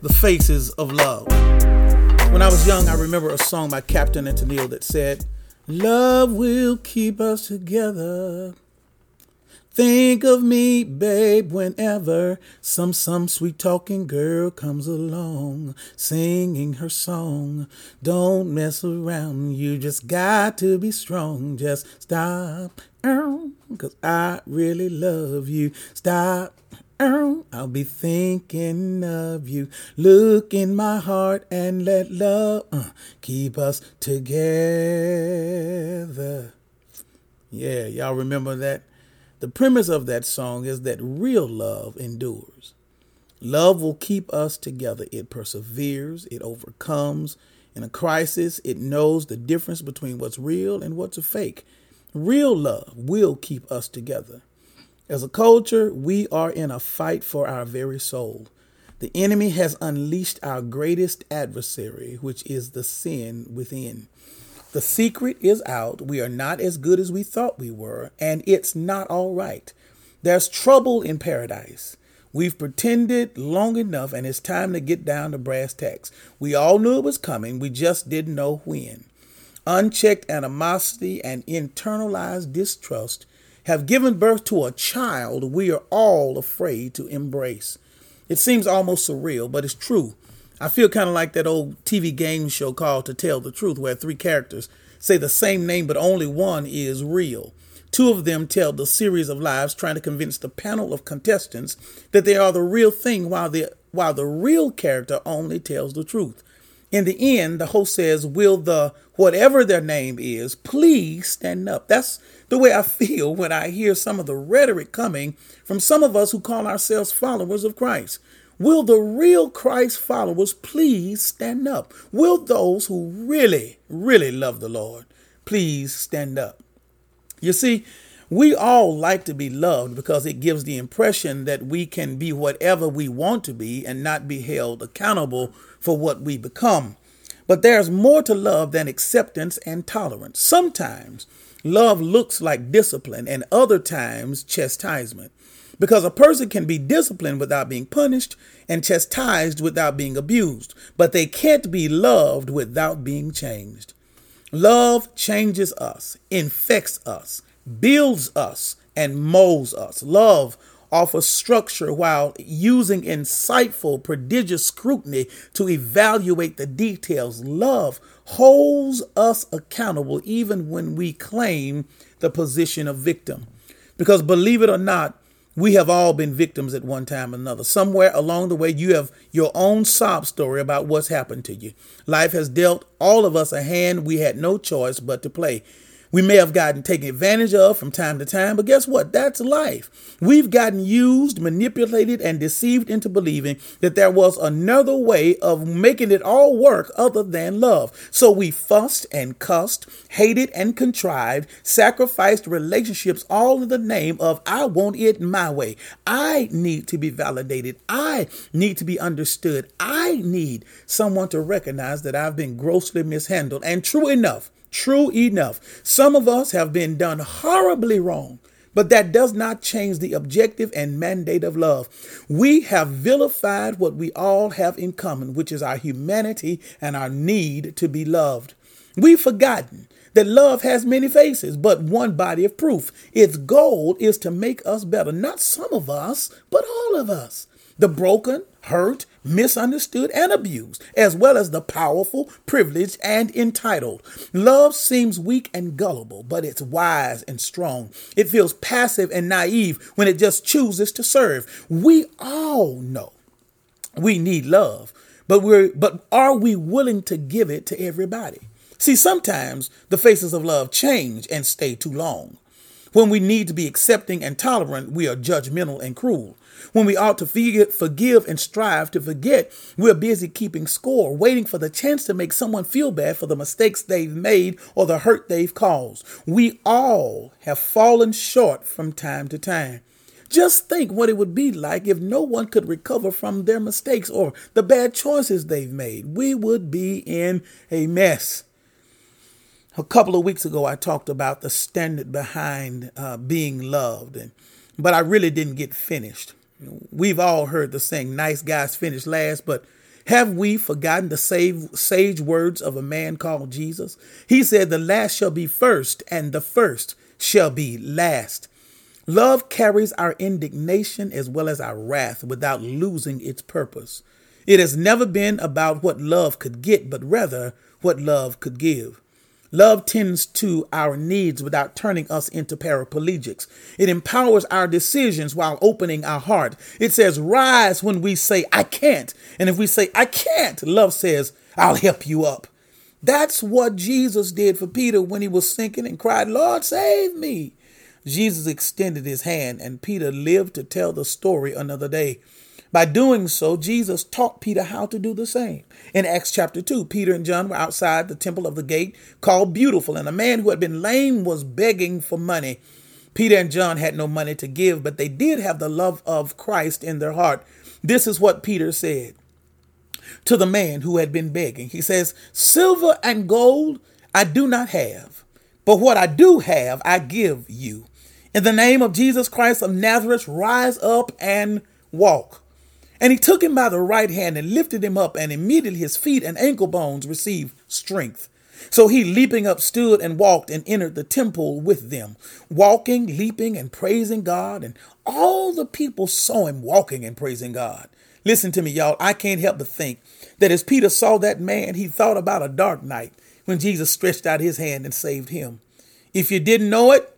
The Faces of Love. When I was young, I remember a song by Captain and Tennille that said, Love will keep us together. Think of me, babe, whenever some some sweet talking girl comes along, singing her song. Don't mess around, you just got to be strong. Just stop, cause I really love you. Stop. I'll be thinking of you. Look in my heart and let love uh, keep us together. Yeah, y'all remember that? The premise of that song is that real love endures. Love will keep us together. It perseveres, it overcomes. In a crisis, it knows the difference between what's real and what's a fake. Real love will keep us together. As a culture, we are in a fight for our very soul. The enemy has unleashed our greatest adversary, which is the sin within. The secret is out. We are not as good as we thought we were, and it's not all right. There's trouble in paradise. We've pretended long enough, and it's time to get down to brass tacks. We all knew it was coming, we just didn't know when. Unchecked animosity and internalized distrust have given birth to a child we are all afraid to embrace. It seems almost surreal, but it's true. I feel kind of like that old TV game show called To Tell the Truth, where three characters say the same name, but only one is real. Two of them tell the series of lives trying to convince the panel of contestants that they are the real thing, while the, while the real character only tells the truth. In the end, the host says, Will the whatever their name is, please stand up? That's the way I feel when I hear some of the rhetoric coming from some of us who call ourselves followers of Christ. Will the real Christ followers please stand up? Will those who really, really love the Lord please stand up? You see, we all like to be loved because it gives the impression that we can be whatever we want to be and not be held accountable for what we become. But there's more to love than acceptance and tolerance. Sometimes love looks like discipline, and other times chastisement. Because a person can be disciplined without being punished and chastised without being abused, but they can't be loved without being changed. Love changes us, infects us, builds us, and molds us. Love offers structure while using insightful, prodigious scrutiny to evaluate the details. Love holds us accountable even when we claim the position of victim. Because believe it or not, we have all been victims at one time or another. Somewhere along the way, you have your own sob story about what's happened to you. Life has dealt all of us a hand we had no choice but to play we may have gotten taken advantage of from time to time, but guess what? That's life. We've gotten used, manipulated, and deceived into believing that there was another way of making it all work other than love. So we fussed and cussed, hated and contrived, sacrificed relationships all in the name of I want it my way. I need to be validated. I need to be understood. I need someone to recognize that I've been grossly mishandled. And true enough, True enough, some of us have been done horribly wrong, but that does not change the objective and mandate of love. We have vilified what we all have in common, which is our humanity and our need to be loved. We've forgotten that love has many faces, but one body of proof. Its goal is to make us better, not some of us, but all of us. The broken, hurt, misunderstood, and abused, as well as the powerful, privileged, and entitled. Love seems weak and gullible, but it's wise and strong. It feels passive and naive when it just chooses to serve. We all know we need love, but we're but are we willing to give it to everybody? See, sometimes the faces of love change and stay too long. When we need to be accepting and tolerant, we are judgmental and cruel. When we ought to forgive and strive to forget, we're busy keeping score, waiting for the chance to make someone feel bad for the mistakes they've made or the hurt they've caused. We all have fallen short from time to time. Just think what it would be like if no one could recover from their mistakes or the bad choices they've made. We would be in a mess. A couple of weeks ago, I talked about the standard behind uh, being loved, and, but I really didn't get finished. We've all heard the saying, nice guys finish last, but Have we forgotten the save, sage words of a man called Jesus? He said, The last shall be first, and the first shall be last. Love carries our indignation as well as our wrath without losing its purpose. It has never been about what love could get, but rather what love could give. Love tends to our needs without turning us into paraplegics. It empowers our decisions while opening our heart. It says, rise when we say, I can't. And if we say, I can't, love says, I'll help you up. That's what Jesus did for Peter when he was sinking and cried, Lord, save me. Jesus extended his hand, and Peter lived to tell the story another day. By doing so, Jesus taught Peter how to do the same. In Acts chapter 2, Peter and John were outside the temple of the gate called Beautiful, and a man who had been lame was begging for money. Peter and John had no money to give, but they did have the love of Christ in their heart. This is what Peter said to the man who had been begging. He says, Silver and gold I do not have, but what I do have I give you. In the name of Jesus Christ of Nazareth, rise up and walk. And he took him by the right hand and lifted him up, and immediately his feet and ankle bones received strength. So he, leaping up, stood and walked and entered the temple with them, walking, leaping, and praising God. And all the people saw him walking and praising God. Listen to me, y'all. I can't help but think that as Peter saw that man, he thought about a dark night when Jesus stretched out his hand and saved him. If you didn't know it,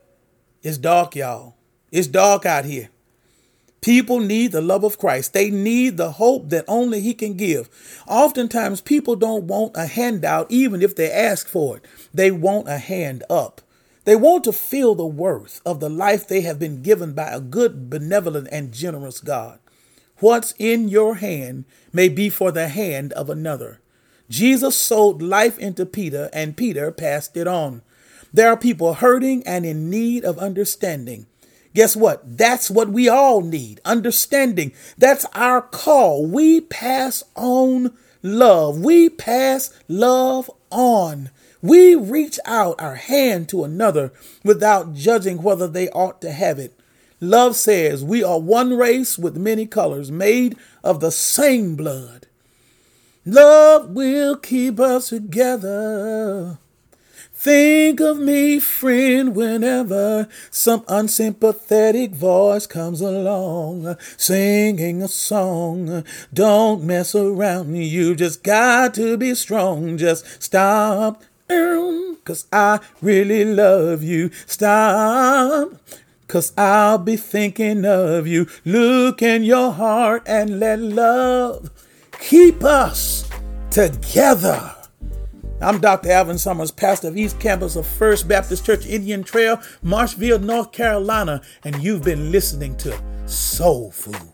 it's dark, y'all. It's dark out here. People need the love of Christ. They need the hope that only He can give. Oftentimes, people don't want a handout even if they ask for it. They want a hand up. They want to feel the worth of the life they have been given by a good, benevolent, and generous God. What's in your hand may be for the hand of another. Jesus sold life into Peter, and Peter passed it on. There are people hurting and in need of understanding. Guess what? That's what we all need understanding. That's our call. We pass on love. We pass love on. We reach out our hand to another without judging whether they ought to have it. Love says we are one race with many colors, made of the same blood. Love will keep us together. Think of me, friend, whenever some unsympathetic voice comes along uh, singing a song. Don't mess around, you just got to be strong. Just stop, um, cause I really love you. Stop. Cause I'll be thinking of you. Look in your heart and let love keep us together. I'm Dr. Alvin Summers, pastor of East Campus of First Baptist Church, Indian Trail, Marshville, North Carolina, and you've been listening to Soul Food.